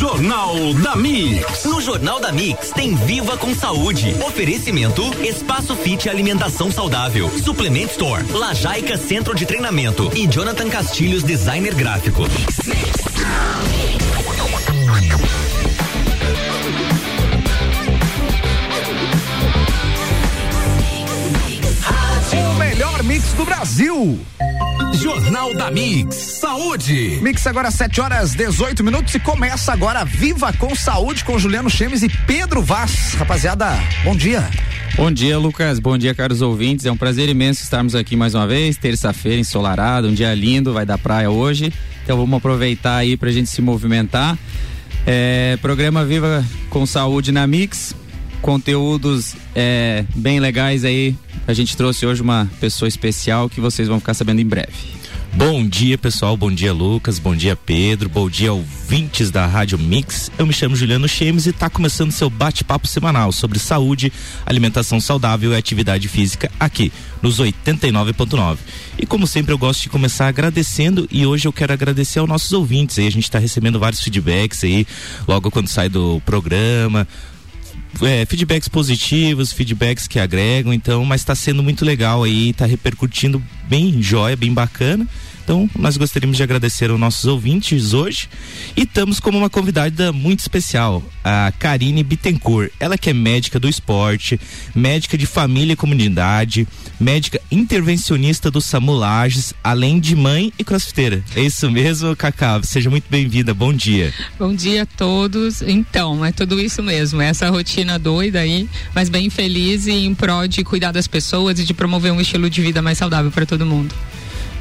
Jornal da Mix. No Jornal da Mix tem Viva com Saúde. Oferecimento Espaço Fit Alimentação Saudável. Suplement Store. Lajaica Centro de Treinamento. E Jonathan Castilhos Designer Gráfico. O melhor mix do Brasil. Jornal da Mix. Saúde. Mix agora 7 horas 18 minutos e começa agora Viva com Saúde com Juliano Chemes e Pedro Vaz. Rapaziada, bom dia. Bom dia, Lucas. Bom dia, caros ouvintes. É um prazer imenso estarmos aqui mais uma vez. Terça-feira, ensolarado, um dia lindo, vai dar praia hoje. Então vamos aproveitar aí pra gente se movimentar. É, programa Viva com Saúde na Mix. Conteúdos é, bem legais aí. A gente trouxe hoje uma pessoa especial que vocês vão ficar sabendo em breve. Bom dia, pessoal. Bom dia, Lucas. Bom dia, Pedro. Bom dia, ouvintes da Rádio Mix. Eu me chamo Juliano Chemes e está começando seu bate-papo semanal sobre saúde, alimentação saudável e atividade física aqui nos 89.9. E como sempre, eu gosto de começar agradecendo e hoje eu quero agradecer aos nossos ouvintes. Aí a gente está recebendo vários feedbacks aí logo quando sai do programa é, feedbacks positivos, feedbacks que agregam, então, mas está sendo muito legal aí, está repercutindo bem jóia, bem bacana. Então, nós gostaríamos de agradecer aos nossos ouvintes hoje e estamos como uma convidada muito especial, a Karine Bittencourt. Ela que é médica do esporte, médica de família e comunidade, médica intervencionista do SAMU Lages, além de mãe e crossfiteira. É isso mesmo, Cacá? Seja muito bem-vinda. Bom dia. Bom dia a todos. Então, é tudo isso mesmo, essa rotina doida aí, mas bem feliz e em prol de cuidar das pessoas e de promover um estilo de vida mais saudável para todo mundo.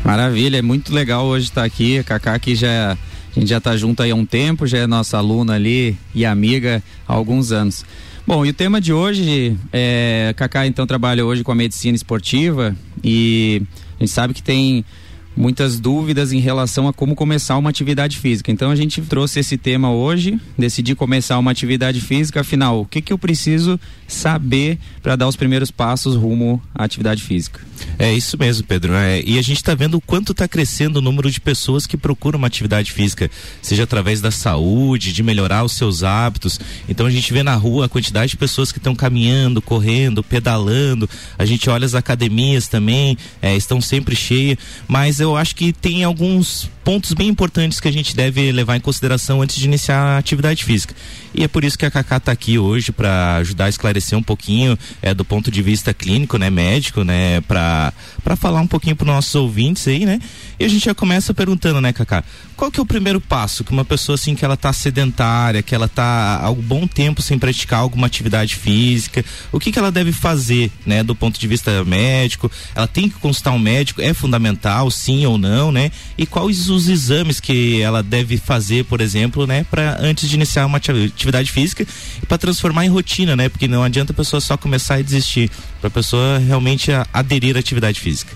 Maravilha, é muito legal hoje estar aqui. A Cacá já a gente já está junto aí há um tempo, já é nossa aluna ali e amiga há alguns anos. Bom, e o tema de hoje, é, Cacá então trabalha hoje com a medicina esportiva e a gente sabe que tem muitas dúvidas em relação a como começar uma atividade física. Então a gente trouxe esse tema hoje, decidi começar uma atividade física, afinal, o que que eu preciso saber para dar os primeiros passos rumo à atividade física? É isso mesmo, Pedro. É, e a gente está vendo o quanto está crescendo o número de pessoas que procuram uma atividade física, seja através da saúde, de melhorar os seus hábitos. Então a gente vê na rua a quantidade de pessoas que estão caminhando, correndo, pedalando. A gente olha as academias também, é, estão sempre cheias. Mas eu acho que tem alguns pontos bem importantes que a gente deve levar em consideração antes de iniciar a atividade física. E é por isso que a Cacá está aqui hoje para ajudar a esclarecer um pouquinho é, do ponto de vista clínico, né, médico, né, para falar um pouquinho para nossos ouvintes aí, né? E a gente já começa perguntando, né, Cacá? Qual que é o primeiro passo que uma pessoa assim que ela tá sedentária, que ela tá há algum bom tempo sem praticar alguma atividade física, o que que ela deve fazer, né, do ponto de vista médico? Ela tem que consultar um médico, é fundamental, sim ou não, né? E quais os exames que ela deve fazer, por exemplo, né, para antes de iniciar uma atividade física para transformar em rotina, né? Porque não adianta a pessoa só começar e desistir, para a pessoa realmente aderir à atividade física.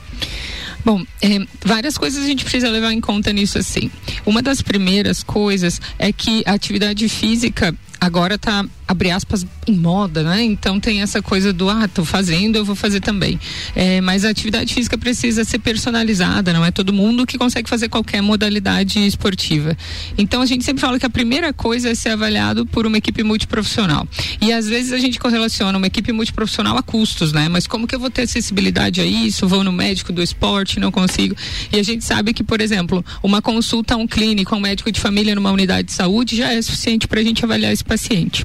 Bom, é, várias coisas a gente precisa levar em conta nisso assim. Uma das primeiras coisas é que a atividade física agora está abre aspas, em moda, né? Então tem essa coisa do, ah, tô fazendo, eu vou fazer também. É, mas a atividade física precisa ser personalizada, não é todo mundo que consegue fazer qualquer modalidade esportiva. Então a gente sempre fala que a primeira coisa é ser avaliado por uma equipe multiprofissional. E às vezes a gente correlaciona uma equipe multiprofissional a custos, né? Mas como que eu vou ter acessibilidade a isso? Vou no médico do esporte, não consigo. E a gente sabe que, por exemplo, uma consulta a um clínico, a um médico de família numa unidade de saúde já é suficiente para a gente avaliar esse paciente.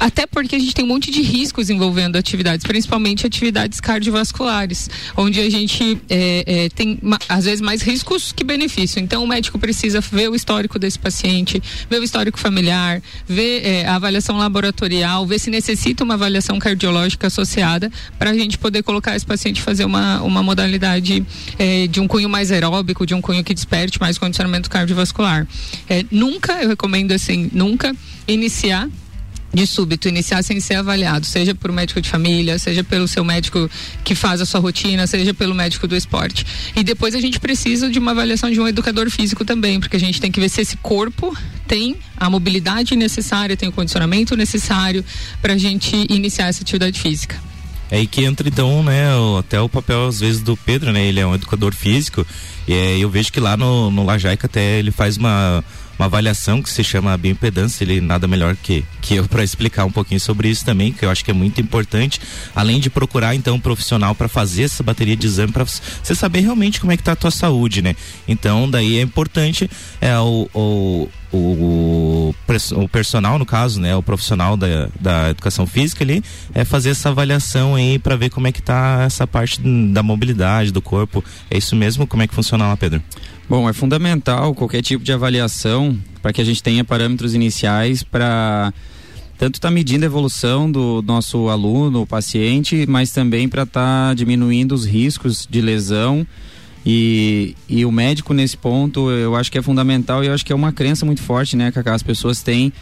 Até porque a gente tem um monte de riscos envolvendo atividades, principalmente atividades cardiovasculares, onde a gente é, é, tem às vezes mais riscos que benefício. Então o médico precisa ver o histórico desse paciente, ver o histórico familiar, ver é, a avaliação laboratorial, ver se necessita uma avaliação cardiológica associada para a gente poder colocar esse paciente fazer uma, uma modalidade é, de um cunho mais aeróbico, de um cunho que desperte mais condicionamento cardiovascular. É, nunca, eu recomendo assim, nunca iniciar de súbito iniciar sem ser avaliado, seja por um médico de família, seja pelo seu médico que faz a sua rotina, seja pelo médico do esporte. E depois a gente precisa de uma avaliação de um educador físico também, porque a gente tem que ver se esse corpo tem a mobilidade necessária, tem o condicionamento necessário para a gente iniciar essa atividade física. É aí que entra então, né, até o papel às vezes do Pedro, né? Ele é um educador físico e é, eu vejo que lá no, no Lajaica até ele faz uma uma avaliação que se chama bioimpedância, ele nada melhor que, que eu para explicar um pouquinho sobre isso também, que eu acho que é muito importante, além de procurar então um profissional para fazer essa bateria de exame para você saber realmente como é que tá a tua saúde, né? Então, daí é importante é o, o o, o, personal, no caso, né, o profissional da, da educação física ali, é fazer essa avaliação aí para ver como é que tá essa parte da mobilidade do corpo. É isso mesmo? Como é que funciona lá, Pedro? Bom, é fundamental qualquer tipo de avaliação para que a gente tenha parâmetros iniciais para tanto estar tá medindo a evolução do nosso aluno, o paciente, mas também para estar tá diminuindo os riscos de lesão. E, e o médico nesse ponto eu acho que é fundamental e eu acho que é uma crença muito forte, né, que as pessoas têm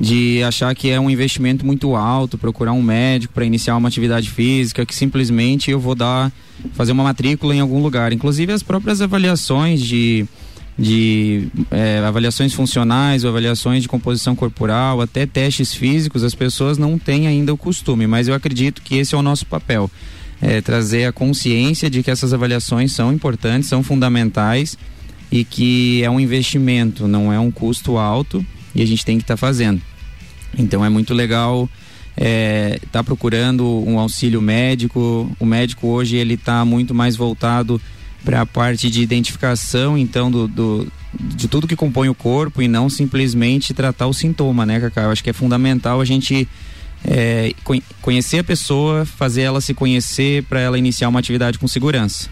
de achar que é um investimento muito alto, procurar um médico para iniciar uma atividade física, que simplesmente eu vou dar, fazer uma matrícula em algum lugar. Inclusive as próprias avaliações de, de é, avaliações funcionais, avaliações de composição corporal, até testes físicos, as pessoas não têm ainda o costume, mas eu acredito que esse é o nosso papel. É, trazer a consciência de que essas avaliações são importantes, são fundamentais e que é um investimento, não é um custo alto e a gente tem que estar tá fazendo. Então é muito legal estar é, tá procurando um auxílio médico. O médico hoje ele está muito mais voltado para a parte de identificação, então do, do, de tudo que compõe o corpo e não simplesmente tratar o sintoma, né, Cacá? Eu acho que é fundamental a gente é, conhecer a pessoa, fazer ela se conhecer para ela iniciar uma atividade com segurança.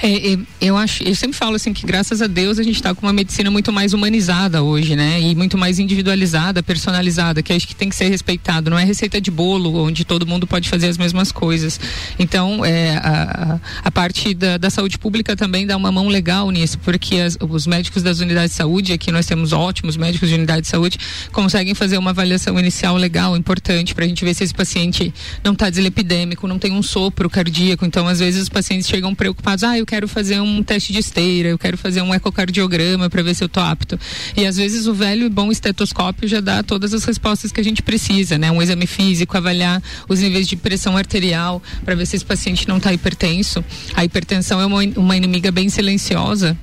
É, eu acho, eu sempre falo assim que graças a Deus a gente está com uma medicina muito mais humanizada hoje, né? E muito mais individualizada, personalizada, que acho que tem que ser respeitado. Não é receita de bolo onde todo mundo pode fazer as mesmas coisas. Então, é, a, a parte da, da saúde pública também dá uma mão legal nisso, porque as, os médicos das unidades de saúde, aqui nós temos ótimos médicos de unidade de saúde, conseguem fazer uma avaliação inicial legal, importante, para a gente ver se esse paciente não está deslipidêmico, não tem um sopro cardíaco. Então, às vezes os pacientes chegam preocupados, ah, eu quero fazer um teste de esteira, eu quero fazer um ecocardiograma para ver se eu tô apto. E às vezes o velho e bom estetoscópio já dá todas as respostas que a gente precisa, né? Um exame físico, avaliar os níveis de pressão arterial para ver se esse paciente não está hipertenso. A hipertensão é uma, uma inimiga bem silenciosa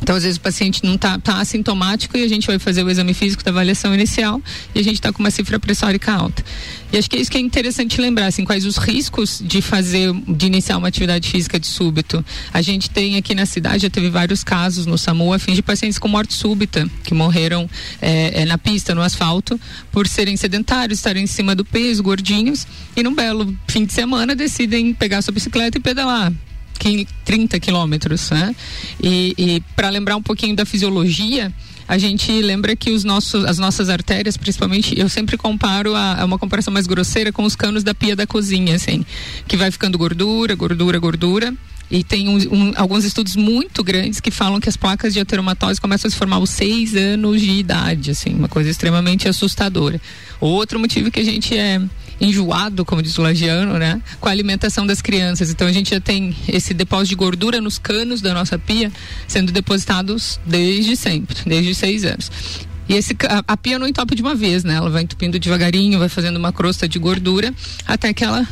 então, às vezes, o paciente não está tá assintomático e a gente vai fazer o exame físico da avaliação inicial e a gente está com uma cifra pressórica alta. E acho que é isso que é interessante lembrar, assim, quais os riscos de fazer, de iniciar uma atividade física de súbito. A gente tem aqui na cidade, já teve vários casos no SAMU, a fim de pacientes com morte súbita, que morreram é, é, na pista, no asfalto, por serem sedentários, estarem em cima do peso, gordinhos, e num belo fim de semana decidem pegar sua bicicleta e pedalar 30 quilômetros, né? E, e para lembrar um pouquinho da fisiologia, a gente lembra que os nossos, as nossas artérias, principalmente, eu sempre comparo a, a, uma comparação mais grosseira com os canos da pia da cozinha, assim, que vai ficando gordura, gordura, gordura. E tem um, um, alguns estudos muito grandes que falam que as placas de ateromatose começam a se formar aos seis anos de idade, assim, uma coisa extremamente assustadora. Outro motivo que a gente é enjoado, como diz o Lagiano, né? Com a alimentação das crianças. Então a gente já tem esse depósito de gordura nos canos da nossa pia sendo depositados desde sempre, desde seis anos. E esse, a, a pia não entope de uma vez, né? Ela vai entupindo devagarinho, vai fazendo uma crosta de gordura até que ela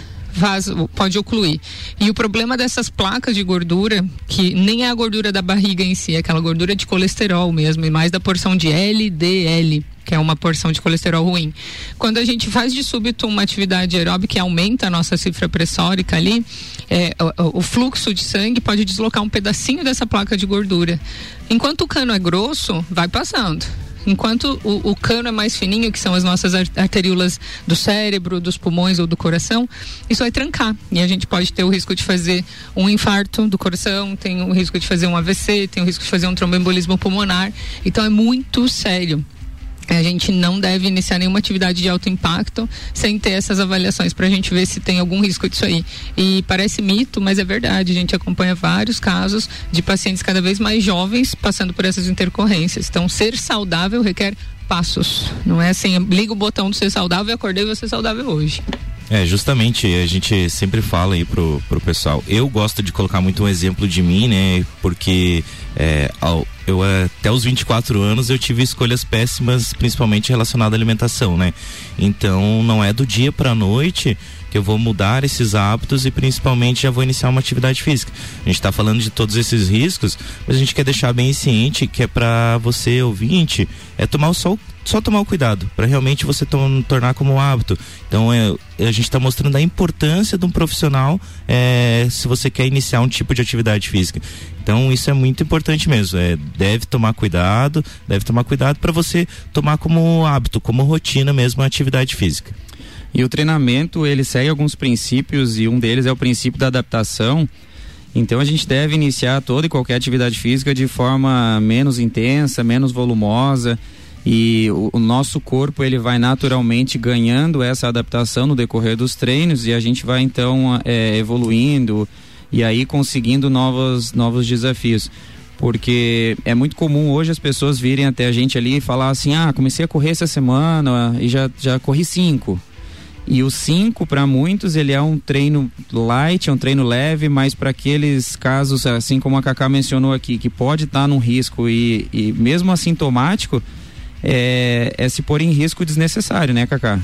pode ocluir. E o problema dessas placas de gordura, que nem é a gordura da barriga em si, é aquela gordura de colesterol mesmo, e mais da porção de LDL, que é uma porção de colesterol ruim. Quando a gente faz de súbito uma atividade aeróbica que aumenta a nossa cifra pressórica ali, é, o, o, fluxo de sangue pode deslocar um pedacinho dessa placa de gordura. Enquanto o cano é grosso, vai passando. Enquanto o, o, cano é mais fininho, que são as nossas arteríolas do cérebro, dos pulmões ou do coração, isso vai trancar. E a gente pode ter o risco de fazer um infarto do coração, tem o risco de fazer um AVC, tem o risco de fazer um tromboembolismo pulmonar. Então é muito sério a gente não deve iniciar nenhuma atividade de alto impacto sem ter essas avaliações para a gente ver se tem algum risco disso aí. E parece mito, mas é verdade. A gente acompanha vários casos de pacientes cada vez mais jovens passando por essas intercorrências. Então, ser saudável requer passos. Não é assim, liga o botão do ser saudável e acordei você saudável hoje. É, justamente, a gente sempre fala aí pro, pro pessoal. Eu gosto de colocar muito um exemplo de mim, né? Porque é, ao, eu até os 24 anos eu tive escolhas péssimas, principalmente relacionadas à alimentação, né? Então não é do dia para noite que eu vou mudar esses hábitos e principalmente já vou iniciar uma atividade física. A gente está falando de todos esses riscos, mas a gente quer deixar bem ciente que é para você ouvinte, é tomar o sol só tomar o cuidado para realmente você tornar como um hábito. Então é, a gente está mostrando a importância de um profissional é, se você quer iniciar um tipo de atividade física. Então isso é muito importante mesmo. É, deve tomar cuidado, deve tomar cuidado para você tomar como hábito, como rotina mesmo a atividade física. E o treinamento ele segue alguns princípios e um deles é o princípio da adaptação. Então a gente deve iniciar toda e qualquer atividade física de forma menos intensa, menos volumosa e o, o, nosso corpo ele vai naturalmente ganhando essa adaptação no decorrer dos treinos e a gente vai então é, evoluindo e aí conseguindo novos, novos desafios. Porque é muito comum hoje as pessoas virem até a gente ali e falar assim ah comecei a correr essa semana e já já corri cinco. E o 5 para muitos ele é um treino light, é um treino leve, mas para aqueles casos assim como a Cacá mencionou aqui que pode estar tá num risco e, e mesmo assintomático é, é se pôr em risco desnecessário, né, Cacá?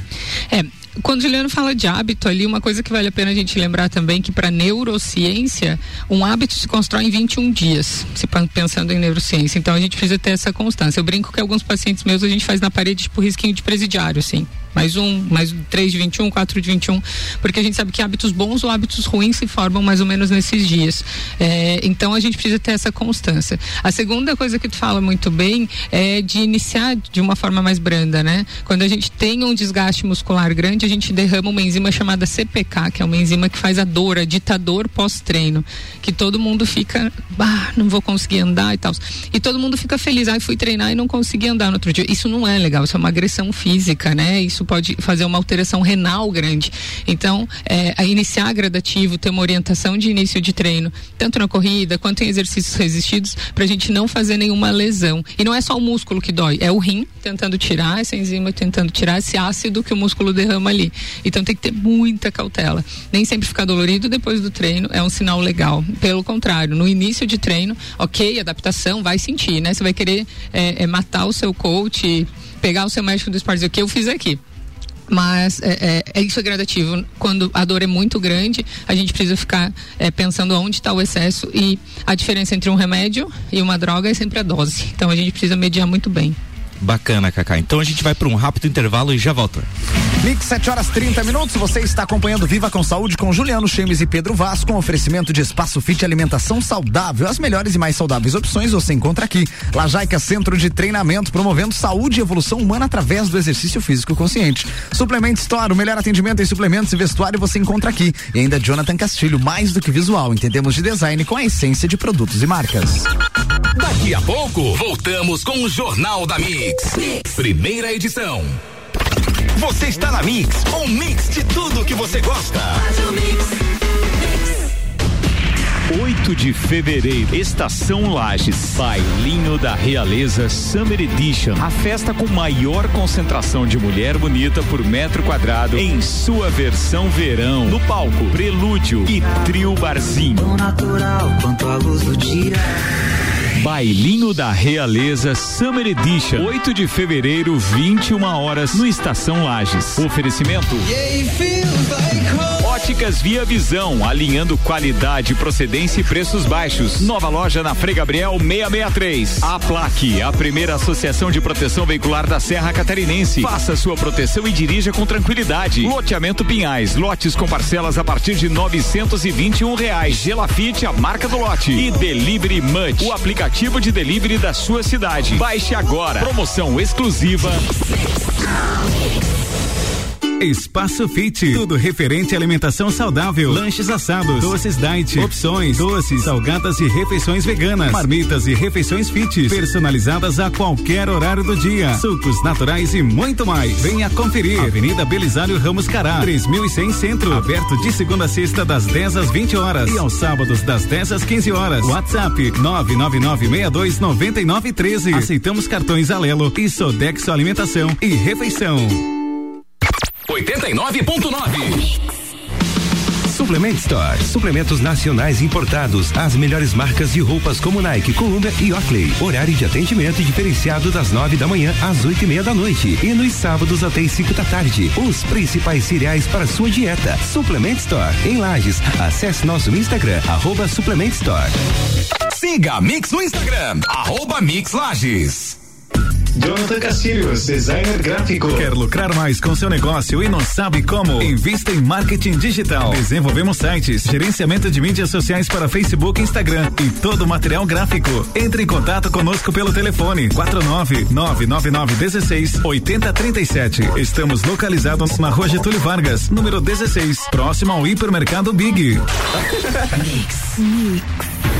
É, quando o Juliano fala de hábito ali, uma coisa que vale a pena a gente lembrar também que para neurociência, um hábito se constrói em 21 dias, se pensando em neurociência. Então a gente precisa ter essa constância. Eu brinco que alguns pacientes meus a gente faz na parede tipo risquinho de presidiário, assim mais um, mais três de 21, quatro de 21, porque a gente sabe que hábitos bons ou hábitos ruins se formam mais ou menos nesses dias. É, então a gente precisa ter essa constância. A segunda coisa que tu fala muito bem é de iniciar de uma forma mais branda, né? Quando a gente tem um desgaste muscular grande, gente derrama uma enzima chamada CPK, que é uma enzima que faz a dor, a ditador pós-treino, que todo mundo fica, bah, não vou conseguir andar e tal. E todo mundo fica feliz, ah, fui treinar e não consegui andar no outro dia. Isso não é legal, isso é uma agressão física, né? Isso isso pode fazer uma alteração renal grande. Então, é, a iniciar gradativo, ter uma orientação de início de treino, tanto na corrida quanto em exercícios resistidos, para a gente não fazer nenhuma lesão. E não é só o músculo que dói, é o rim tentando tirar essa enzima, tentando tirar esse ácido que o músculo derrama ali. Então tem que ter muita cautela. Nem sempre ficar dolorido depois do treino é um sinal legal. Pelo contrário, no início de treino, ok, adaptação, vai sentir, né? Você vai querer é, é matar o seu coach, pegar o seu médico do esporte, o que eu fiz aqui mas é, é, é, isso é gradativo. Quando a dor é muito grande, a gente precisa ficar é, pensando onde está o excesso e a diferença entre um remédio e uma droga é sempre a dose. Então a gente precisa mediar muito bem. Bacana, Cacá. Então a gente vai para um rápido intervalo e já volta. Mix 7 horas 30 minutos. Você está acompanhando Viva com Saúde com Juliano Chemes e Pedro Vaz com oferecimento de espaço fit alimentação saudável. As melhores e mais saudáveis opções você encontra aqui. Lajaica Centro de Treinamento, promovendo saúde e evolução humana através do exercício físico consciente. Suplemento Store, o melhor atendimento em suplementos e vestuário você encontra aqui. E ainda Jonathan Castilho, mais do que visual, entendemos de design com a essência de produtos e marcas. Daqui a pouco, voltamos com o Jornal da Mix. Mix. Primeira edição. Você está na Mix, um mix de tudo que você gosta. 8 de fevereiro, Estação Lages, Bailinho da Realeza Summer Edition. A festa com maior concentração de mulher bonita por metro quadrado em sua versão verão. No palco, Prelúdio e Trio Barzinho. Tão natural quanto a luz do dia. Bailinho da Realeza Summer Edition, 8 de fevereiro, 21 horas, no Estação Lages. Oferecimento. Óticas Via Visão, alinhando qualidade, procedência e preços baixos. Nova loja na Frei Gabriel 663. A Plaque, a primeira associação de proteção veicular da Serra Catarinense. Faça sua proteção e dirija com tranquilidade. Loteamento Pinhais, lotes com parcelas a partir de 921 reais. Gelafite, a marca do lote. E Delivery Munch, o aplicativo de delivery da sua cidade. Baixe agora. Promoção exclusiva. Espaço Fit, tudo referente à alimentação saudável, lanches assados, doces diet, opções, doces, salgadas e refeições veganas, marmitas e refeições fit, personalizadas a qualquer horário do dia, sucos naturais e muito mais. Venha conferir. Avenida Belisário Ramos Cará, 3100 Centro, aberto de segunda a sexta das 10 às 20 horas e aos sábados das 10 às 15 horas. WhatsApp 999629913. Aceitamos cartões Alelo e Sodexo Alimentação e Refeição. 89.9. Suplement Store. Suplementos nacionais importados. As melhores marcas de roupas como Nike, Columbia e Oakley. Horário de atendimento diferenciado das nove da manhã às oito e meia da noite. E nos sábados até as cinco da tarde. Os principais cereais para sua dieta. Suplement Store. Em Lages. Acesse nosso Instagram, arroba Suplement Store. Siga a Mix no Instagram, arroba Mix Lages. Jonathan Castilhos, designer gráfico. Quer lucrar mais com seu negócio e não sabe como? Invista em marketing digital. Desenvolvemos sites, gerenciamento de mídias sociais para Facebook e Instagram e todo o material gráfico. Entre em contato conosco pelo telefone 49 999 16 8037. Estamos localizados na Rua Getúlio Vargas, número 16, próximo ao hipermercado Big. Mix. Mix.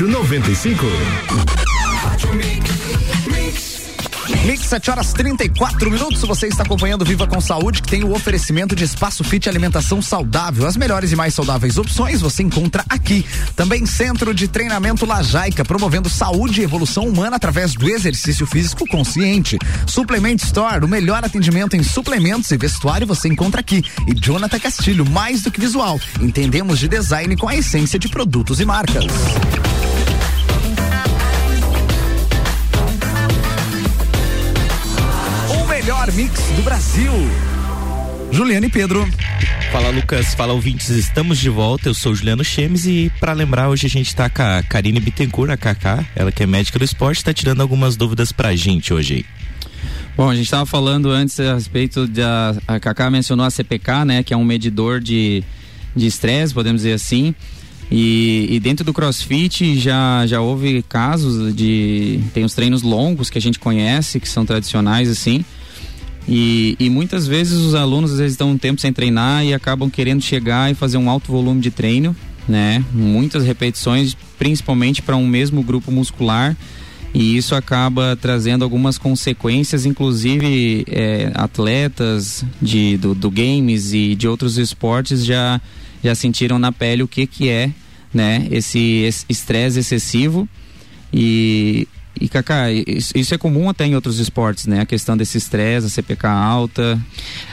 95. Mix 7 horas 34 minutos. Você está acompanhando Viva com Saúde, que tem o oferecimento de espaço fit alimentação saudável. As melhores e mais saudáveis opções você encontra aqui. Também Centro de Treinamento Lajaica, promovendo saúde e evolução humana através do exercício físico consciente. Suplement Store, o melhor atendimento em suplementos e vestuário você encontra aqui. E Jonathan Castilho, mais do que visual. Entendemos de design com a essência de produtos e marcas. Melhor mix do Brasil. Juliano e Pedro. Fala Lucas, fala ouvintes, estamos de volta. Eu sou Juliano Chemes e para lembrar hoje a gente está com a Karine Bittencourt, a Kaká, ela que é médica do esporte, está tirando algumas dúvidas pra gente hoje. Bom, a gente estava falando antes a respeito da a Kaká mencionou a CPK, né, que é um medidor de de estresse, podemos dizer assim. E, e, dentro do CrossFit já, já houve casos de. Tem os treinos longos que a gente conhece, que são tradicionais assim. E, e muitas vezes os alunos às vezes estão um tempo sem treinar e acabam querendo chegar e fazer um alto volume de treino, né? Muitas repetições, principalmente para um mesmo grupo muscular. E isso acaba trazendo algumas consequências, inclusive é, atletas de, do, do games e de outros esportes já, já sentiram na pele o que, que é né? Esse estresse excessivo e e Kaká, isso é comum até em outros esportes, né? A questão desse estresse, a CPK alta.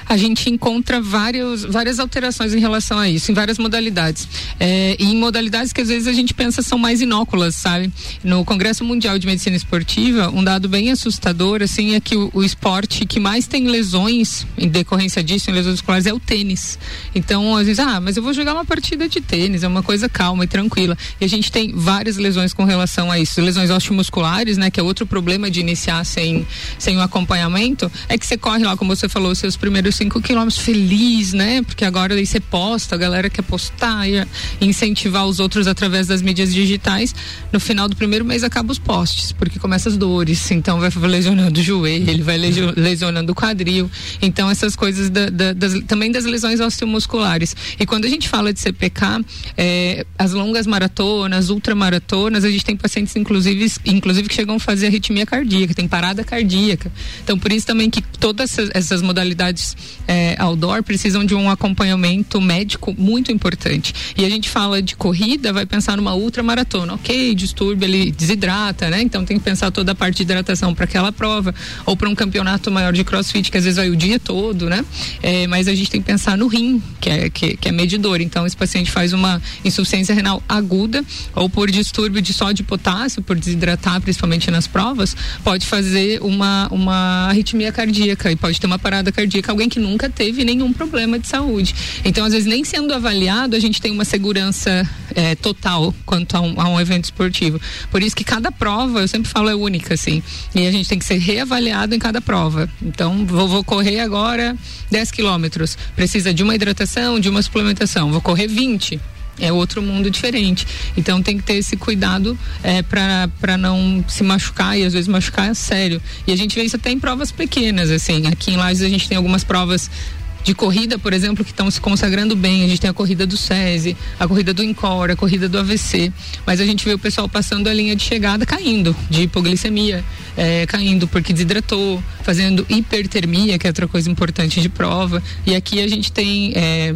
A gente encontra vários, várias alterações em relação a isso, em várias modalidades. É, e em modalidades que às vezes a gente pensa são mais inóculas, sabe? No Congresso Mundial de Medicina Esportiva, um dado bem assustador, assim, é que o, o esporte que mais tem lesões em decorrência disso, em lesões musculares, é o tênis. Então, às vezes, ah, mas eu vou jogar uma partida de tênis, é uma coisa calma e tranquila. E a gente tem várias lesões com relação a isso. Lesões osteomusculares, né, que é outro problema de iniciar sem, sem o acompanhamento, é que você corre lá, como você falou, seus primeiros cinco quilômetros feliz, né? Porque agora aí você posta, a galera quer postar e incentivar os outros através das mídias digitais. No final do primeiro mês acaba os postes, porque começa as dores, então vai lesionando o joelho, ele vai lesionando o quadril. Então essas coisas da, da, das, também das lesões osteomusculares. E quando a gente fala de CPK, é, as longas maratonas, ultramaratonas, a gente tem pacientes inclusive, inclusive que chegam a fazer arritmia cardíaca, tem parada cardíaca. Então, por isso também que todas essas, modalidades é, outdoor precisam de um acompanhamento médico muito importante. E a gente fala de corrida, vai pensar numa ultramaratona. Ok, distúrbio, ele desidrata, né? Então tem que pensar toda a parte de hidratação para aquela prova, ou para um campeonato maior de crossfit, que às vezes vai o dia todo, né? É, mas a gente tem que pensar no rim, que é, que, que é medidor. Então, esse paciente faz uma insuficiência renal aguda, ou por distúrbio de sódio e potássio, por desidratar, principalmente nas provas, pode fazer uma, uma arritmia cardíaca e pode ter uma parada cardíaca, alguém que nunca teve nenhum problema de saúde. Então, às vezes, nem sendo avaliado, a gente tem uma segurança é, total quanto a um, a um evento esportivo. Por isso que cada prova, eu sempre falo, é única, assim. E a gente tem que ser reavaliado em cada prova. Então, vou, vou correr agora 10 quilômetros. Precisa de uma hidratação, de uma suplementação. Vou correr 20 é outro mundo diferente. Então tem que ter esse cuidado é, para não se machucar e às vezes machucar é sério. E a gente vê isso até em provas pequenas, assim. Aqui em Lages a gente tem algumas provas de corrida, por exemplo, que estão se consagrando bem. A gente tem a corrida do SESI, a corrida do Incor, a corrida do AVC. Mas a gente vê o pessoal passando a linha de chegada caindo, de hipoglicemia, é, caindo porque desidratou, fazendo hipertermia, que é outra coisa importante de prova. E aqui a gente tem. É,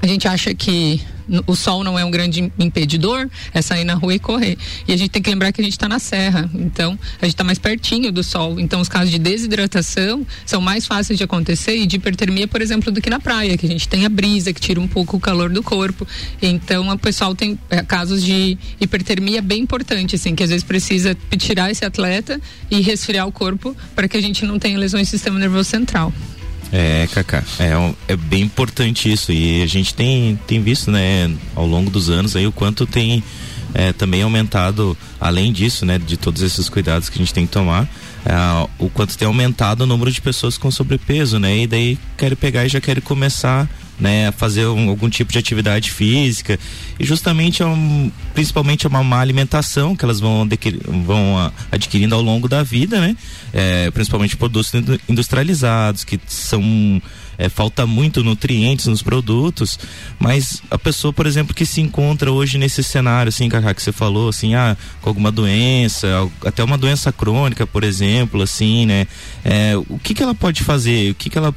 a gente acha que o sol não é um grande impedidor, é sair na rua e correr. E a gente tem que lembrar que a gente está na serra, então a gente está mais pertinho do sol. Então os casos de desidratação são mais fáceis de acontecer e de hipertermia, por exemplo, do que na praia, que a gente tem a brisa que tira um pouco o calor do corpo. Então o pessoal tem é, casos de hipertermia bem importante, assim, que às vezes precisa tirar esse atleta e resfriar o corpo para que a gente não tenha lesões do sistema nervoso central. É, Cacá, é, é bem importante isso. E a gente tem, tem visto, né, ao longo dos anos aí o quanto tem é, também aumentado, além disso, né, de todos esses cuidados que a gente tem que tomar, é, o quanto tem aumentado o número de pessoas com sobrepeso, né, e daí querem pegar e já querem começar né, fazer um, algum tipo de atividade física. E justamente é um, principalmente é uma má alimentação que elas vão, adquirir, vão adquirindo ao longo da vida, né, é, principalmente produtos industrializados que são é, falta muito nutrientes nos produtos, mas a pessoa, por exemplo, que se encontra hoje nesse cenário, assim, Cacá, que você falou, assim, ah, com alguma doença, até uma doença crônica, por exemplo, assim, né, é, o que que ela pode fazer, o que que ela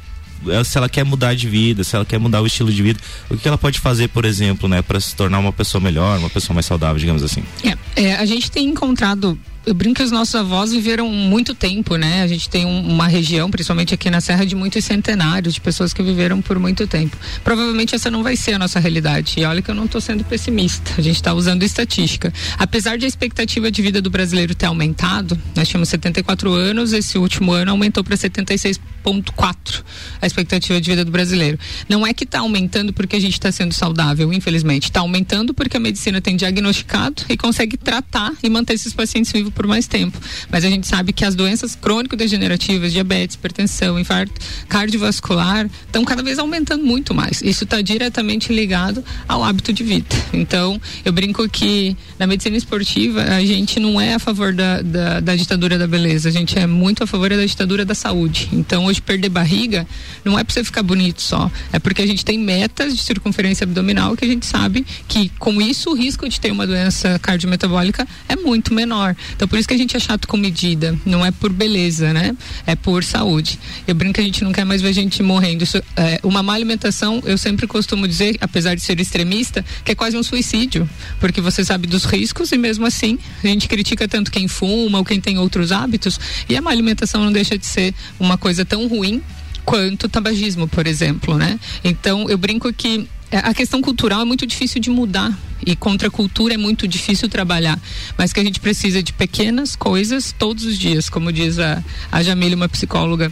se ela quer mudar de vida, se ela quer mudar o estilo de vida, o que ela pode fazer, por exemplo, né, para se tornar uma pessoa melhor, uma pessoa mais saudável, digamos assim? É, é, a gente tem encontrado eu brinco que os nossos avós viveram muito tempo, né? A gente tem um, uma região, principalmente aqui na Serra, de muitos centenários de pessoas que viveram por muito tempo. Provavelmente essa não vai ser a nossa realidade. E olha que eu não estou sendo pessimista. A gente está usando estatística. Apesar de a expectativa de vida do brasileiro ter aumentado, nós tínhamos 74 anos, esse último ano aumentou para 76,4 a expectativa de vida do brasileiro. Não é que está aumentando porque a gente está sendo saudável, infelizmente. Está aumentando porque a medicina tem diagnosticado e consegue tratar e manter esses pacientes vivos por mais tempo. Mas a gente sabe que as doenças crônico-degenerativas, diabetes, hipertensão, infarto cardiovascular, estão cada vez aumentando muito mais. Isso está diretamente ligado ao hábito de vida. Então, eu brinco que na medicina esportiva a gente não é a favor da, da, da ditadura da beleza, a gente é muito a favor da ditadura da saúde. Então, hoje perder barriga não é para você ficar bonito só, é porque a gente tem metas de circunferência abdominal que a gente sabe que com isso o risco de ter uma doença cardiometabólica é muito menor. Então por isso que a gente é chato com medida, não é por beleza, né? É por saúde. Eu brinco que a gente não quer mais ver gente morrendo. Isso, é, uma má alimentação, eu sempre costumo dizer, apesar de ser extremista, que é quase um suicídio, porque você sabe dos riscos e mesmo assim a gente critica tanto quem fuma ou quem tem outros hábitos e a má alimentação não deixa de ser uma coisa tão ruim quanto o tabagismo, por exemplo, né? Então eu brinco que é, a questão cultural é muito difícil de mudar e contra a cultura é muito difícil trabalhar, mas que a gente precisa de pequenas coisas todos os dias, como diz a, a Jamile, uma psicóloga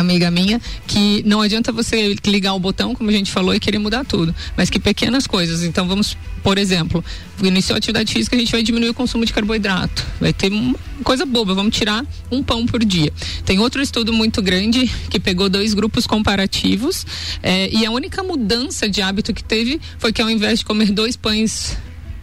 amiga minha, que não adianta você ligar o botão, como a gente falou, e querer mudar tudo, mas que pequenas coisas. Então vamos, por exemplo, iniciou a atividade física, a gente vai diminuir o consumo de carboidrato. Vai ter uma coisa boba, vamos tirar um pão por dia. Tem outro estudo muito grande que pegou dois grupos comparativos eh, e a única mudança de hábito que teve foi que ao invés de comer dois pães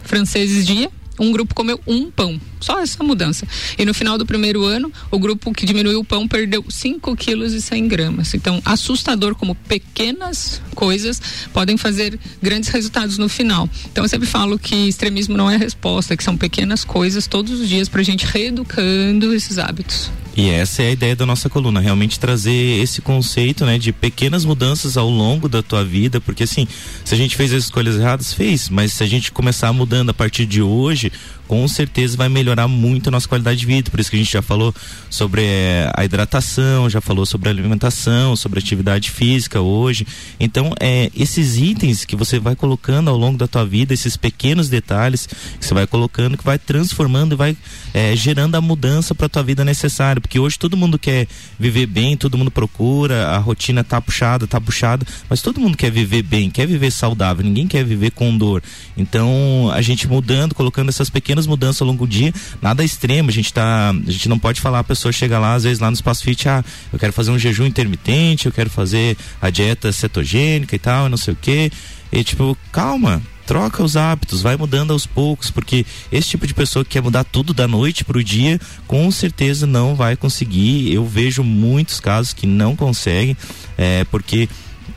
franceses dia, um grupo comeu um pão. Só essa mudança. E no final do primeiro ano, o grupo que diminuiu o pão perdeu 5 quilos e 100 gramas. Então, assustador como pequenas coisas podem fazer grandes resultados no final. Então, eu sempre falo que extremismo não é resposta, que são pequenas coisas todos os dias para a gente reeducando esses hábitos. E essa é a ideia da nossa coluna, realmente trazer esse conceito, né, de pequenas mudanças ao longo da tua vida, porque assim, se a gente fez as escolhas erradas, fez, mas se a gente começar mudando a partir de hoje, com certeza vai melhorar muito a nossa qualidade de vida. Por isso que a gente já falou sobre é, a hidratação, já falou sobre a alimentação, sobre atividade física hoje. Então, é, esses itens que você vai colocando ao longo da tua vida, esses pequenos detalhes que você vai colocando, que vai transformando e vai é, gerando a mudança para tua vida necessária. Porque hoje todo mundo quer viver bem, todo mundo procura, a rotina tá puxada, tá puxada, mas todo mundo quer viver bem, quer viver saudável, ninguém quer viver com dor. Então, a gente mudando, colocando essas pequenas pequenas mudanças ao longo do dia, nada extremo. A gente tá, a gente não pode falar a pessoa chega lá às vezes lá no espaço fit, ah, eu quero fazer um jejum intermitente, eu quero fazer a dieta cetogênica e tal, não sei o quê. E tipo, calma, troca os hábitos, vai mudando aos poucos, porque esse tipo de pessoa que quer mudar tudo da noite para o dia, com certeza não vai conseguir. Eu vejo muitos casos que não conseguem, é, porque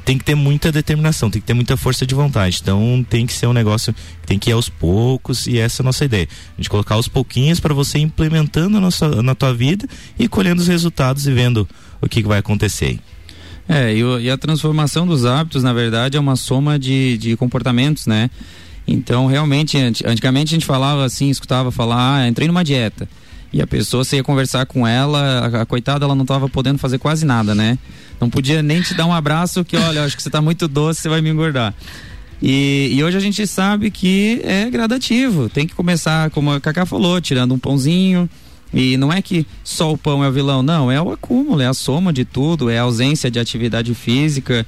tem que ter muita determinação, tem que ter muita força de vontade. Então tem que ser um negócio que tem que ir aos poucos e essa é a nossa ideia. A gente colocar aos pouquinhos para você implementando na, sua, na tua vida e colhendo os resultados e vendo o que, que vai acontecer. É, e, e, a transformação dos hábitos, na verdade, é uma soma de, de comportamentos, né? Então, realmente, antigamente a gente falava assim, escutava falar, ah, entrei numa dieta. E a pessoa, você ia conversar com ela, a, coitada, ela não estava podendo fazer quase nada, né? Não podia nem te dar um abraço que, olha, acho que você está muito doce, você vai me engordar. E, e, hoje a gente sabe que é gradativo. Tem que começar, como a Cacá falou, tirando um pãozinho. E não é que só o pão é o vilão, não, é o acúmulo, é a soma de tudo, é a ausência de atividade física.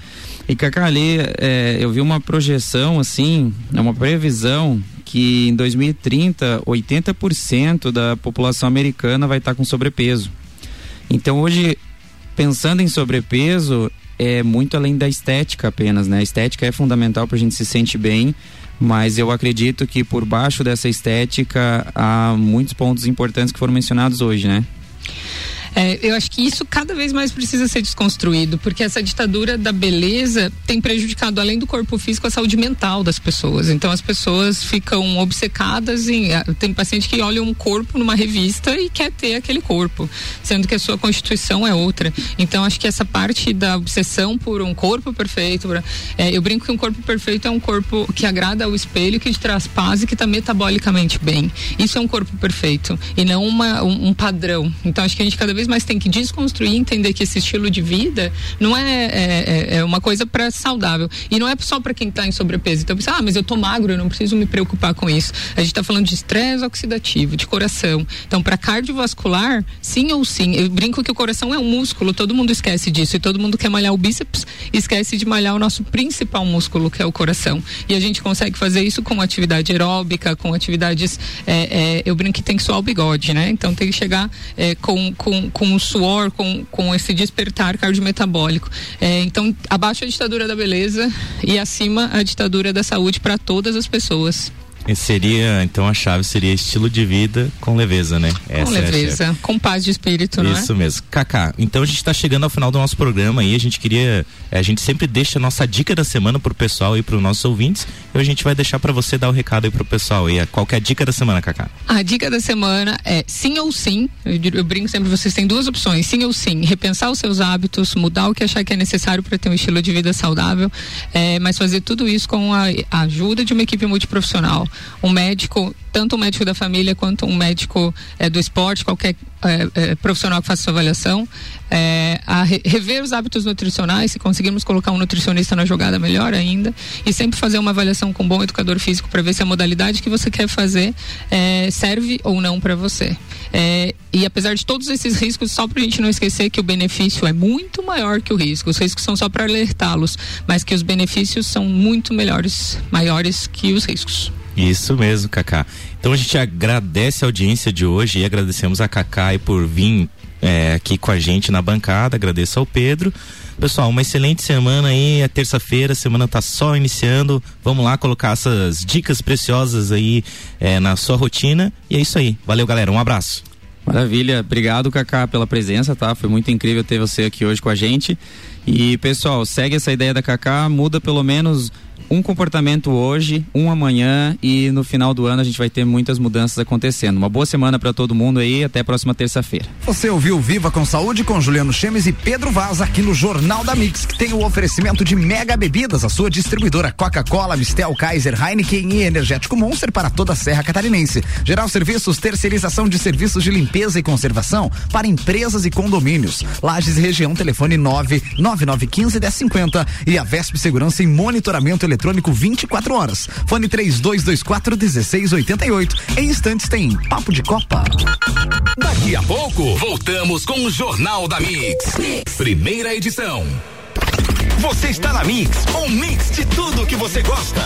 E Cacá, ali é, eu vi uma projeção assim, é uma previsão que em 2030 80% da população americana vai estar com sobrepeso. Então hoje, pensando em sobrepeso, é muito além da estética apenas, né? A estética é fundamental para a gente se sentir bem, mas eu acredito que por baixo dessa estética há muitos pontos importantes que foram mencionados hoje, né? É, eu acho que isso cada vez mais precisa ser desconstruído, porque essa ditadura da beleza tem prejudicado, além do corpo físico, a saúde mental das pessoas. Então as pessoas ficam obcecadas em. Ah, tem paciente que olha um corpo numa revista e quer ter aquele corpo, sendo que a sua constituição é outra. Então acho que essa parte da obsessão por um corpo perfeito, é, eu brinco que um corpo perfeito é um corpo que agrada ao espelho, que te traz paz e que está metabolicamente bem. Isso é um corpo perfeito e não uma, um, um padrão. Então acho que a gente cada vez mais tem que desconstruir, entender que esse estilo de vida não é, é, é, é uma coisa para saudável. E não é só para quem está em sobrepeso. Então, pensa, ah, mas eu tô magro, eu não preciso me preocupar com isso. A gente está falando de estresse oxidativo, de coração. Então, para cardiovascular, sim ou sim. Eu brinco que o coração é um músculo, todo mundo esquece disso. E todo mundo quer malhar o bíceps, esquece de malhar o nosso principal músculo, que é o coração. E a gente consegue fazer isso com atividade aeróbica, com atividades. É, é, eu brinco que tem que suar o bigode, né? Então tem que chegar é, com, com, com, o suor, com, com esse despertar cardiometabólico. É, então, abaixo a ditadura da beleza e acima a ditadura da saúde para todas as pessoas. E seria, então a chave seria estilo de vida com leveza, né? Essa com leveza, é com paz de espírito, não Isso é? mesmo. Kaká, então a gente está chegando ao final do nosso programa aí, a gente queria, é, a gente sempre deixa a nossa dica da semana pro pessoal e pros nossos ouvintes, e a gente vai deixar para você dar o recado aí pro pessoal. E qual que é a dica da semana, Kaká? A dica da semana é sim ou sim, eu, eu brinco sempre, vocês têm duas opções, sim ou sim, repensar os seus hábitos, mudar o que achar que é necessário para ter um estilo de vida saudável, é, mas fazer tudo isso com a, a ajuda de uma equipe multiprofissional. Um médico, tanto um médico da família quanto um médico é, do esporte, qualquer é, profissional que faça sua avaliação, a re rever os hábitos nutricionais, se conseguirmos colocar um nutricionista na jogada, melhor ainda, e sempre fazer uma avaliação com um bom educador físico para ver se a modalidade que você quer fazer serve ou não para você. E apesar de todos esses riscos, só para a gente não esquecer que o benefício é muito maior que o risco. Os riscos são só para alertá-los, mas que os benefícios são muito melhores, maiores que os riscos. Isso mesmo, Cacá. Então a gente agradece a audiência de hoje e agradecemos a Cacá por vir é, aqui com a gente na bancada. Agradeço ao Pedro. Pessoal, uma excelente semana aí. É terça-feira, semana tá só iniciando. Vamos lá colocar essas dicas preciosas aí é, na sua rotina. E é isso aí. Valeu, galera. Um abraço. Maravilha. Obrigado, Cacá, pela presença, tá? Foi muito incrível ter você aqui hoje com a gente. E, pessoal, segue essa ideia da Cacá, muda pelo menos um comportamento hoje, um amanhã e no final do ano a gente vai ter muitas mudanças acontecendo. Uma boa semana para todo mundo aí, até a próxima terça-feira. Você ouviu Viva com Saúde com Juliano Chemes e Pedro Vaz aqui no Jornal da Mix, que tem o oferecimento de Mega Bebidas, a sua distribuidora Coca-Cola, Mistel, Kaiser, Heineken e Energético Monster para toda a Serra Catarinense. Geral Serviços, terceirização de serviços de limpeza e conservação para empresas e condomínios. Lages e região, telefone 99915 1050 e a Vesp Segurança e Monitoramento Eletrônico eletrônico 24 horas. Fone 3224 1688. Em instantes tem Papo de Copa. Daqui a pouco, voltamos com o Jornal da mix. mix. Primeira edição. Você está na Mix, um mix de tudo que você gosta.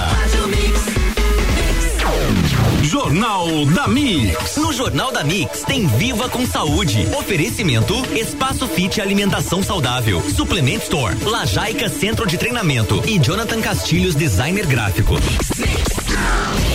Jornal da Mix. No Jornal da Mix tem Viva com Saúde. Oferecimento Espaço Fit Alimentação Saudável. Suplement Store. Lajaica Centro de Treinamento. E Jonathan Castilhos Designer Gráfico. Mix.